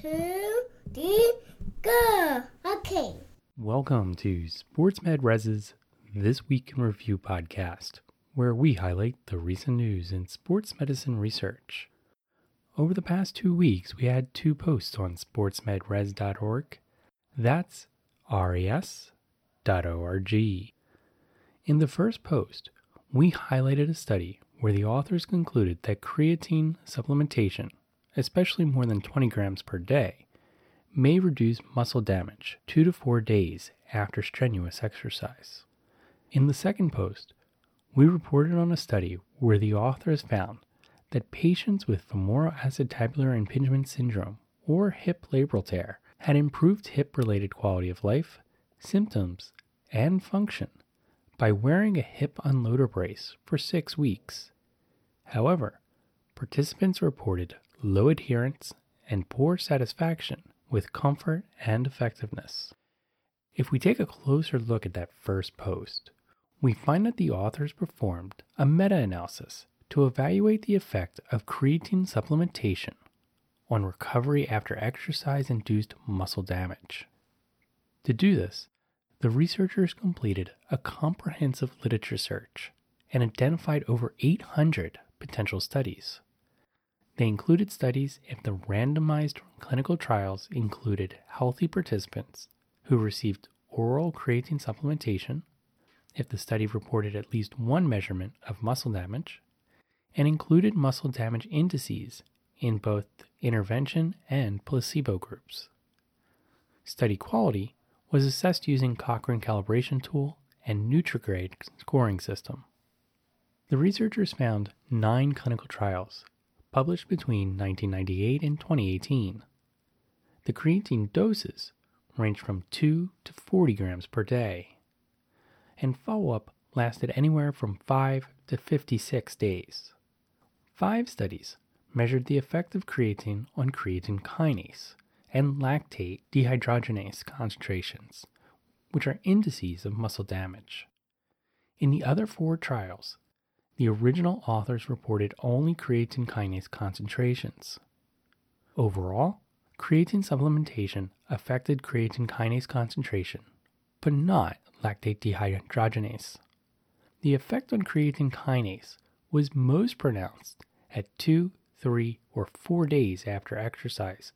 two, three, go. Okay. Welcome to SportsMed Res's This Week in Review podcast, where we highlight the recent news in sports medicine research. Over the past two weeks, we had two posts on sportsmedres.org. That's res.org. In the first post, we highlighted a study where the authors concluded that creatine supplementation, especially more than 20 grams per day, may reduce muscle damage two to four days after strenuous exercise. In the second post, we reported on a study where the authors found that patients with femoral acetabular impingement syndrome or hip labral tear had improved hip related quality of life, symptoms, and function by wearing a hip unloader brace for six weeks. However, participants reported low adherence and poor satisfaction with comfort and effectiveness. If we take a closer look at that first post, we find that the authors performed a meta analysis to evaluate the effect of creatine supplementation on recovery after exercise induced muscle damage. To do this, the researchers completed a comprehensive literature search and identified over 800 potential studies. They included studies if the randomized clinical trials included healthy participants who received oral creatine supplementation, if the study reported at least one measurement of muscle damage, and included muscle damage indices in both intervention and placebo groups. Study quality was assessed using Cochrane collaboration tool and Nutrigrade scoring system. The researchers found nine clinical trials published between 1998 and 2018. The creatine doses ranged from 2 to 40 grams per day, and follow up lasted anywhere from 5 to 56 days. Five studies measured the effect of creatine on creatine kinase and lactate dehydrogenase concentrations, which are indices of muscle damage. In the other four trials, the original authors reported only creatine kinase concentrations. Overall, creatine supplementation affected creatine kinase concentration, but not lactate dehydrogenase. The effect on creatine kinase was most pronounced at 2, 3, or 4 days after exercise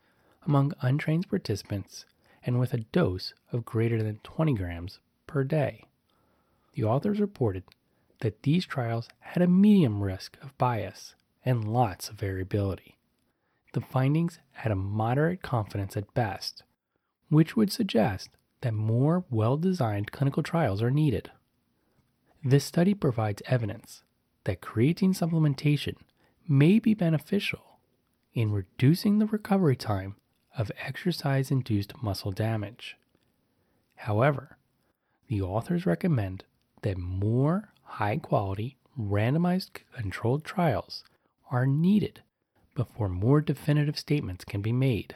among untrained participants and with a dose of greater than 20 grams per day. The authors reported that these trials had a medium risk of bias and lots of variability. The findings had a moderate confidence at best, which would suggest that more well designed clinical trials are needed. This study provides evidence that creatine supplementation may be beneficial in reducing the recovery time of exercise induced muscle damage. However, the authors recommend that more high quality, randomized controlled trials are needed before more definitive statements can be made.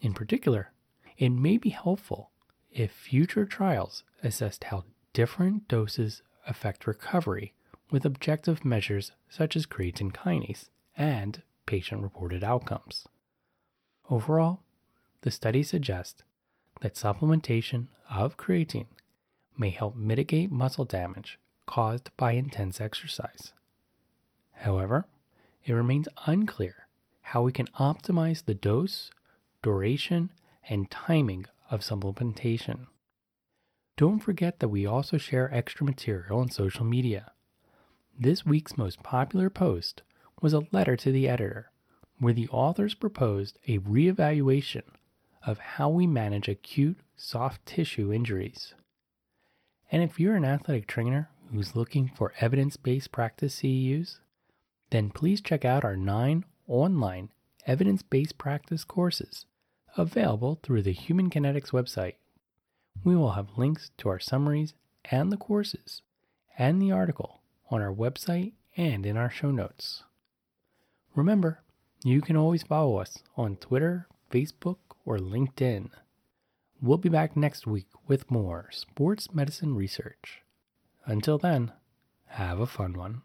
In particular, it may be helpful if future trials assessed how different doses affect recovery with objective measures such as creatine kinase and patient reported outcomes. Overall, the study suggests that supplementation of creatine may help mitigate muscle damage caused by intense exercise. However, it remains unclear how we can optimize the dose, duration, and timing of supplementation. Don't forget that we also share extra material on social media. This week's most popular post was a letter to the editor where the authors proposed a reevaluation of how we manage acute soft tissue injuries. And if you're an athletic trainer who's looking for evidence based practice CEUs, then please check out our nine online evidence based practice courses available through the Human Kinetics website. We will have links to our summaries and the courses and the article on our website and in our show notes. Remember, you can always follow us on Twitter, Facebook, or LinkedIn. We'll be back next week with more sports medicine research. Until then, have a fun one.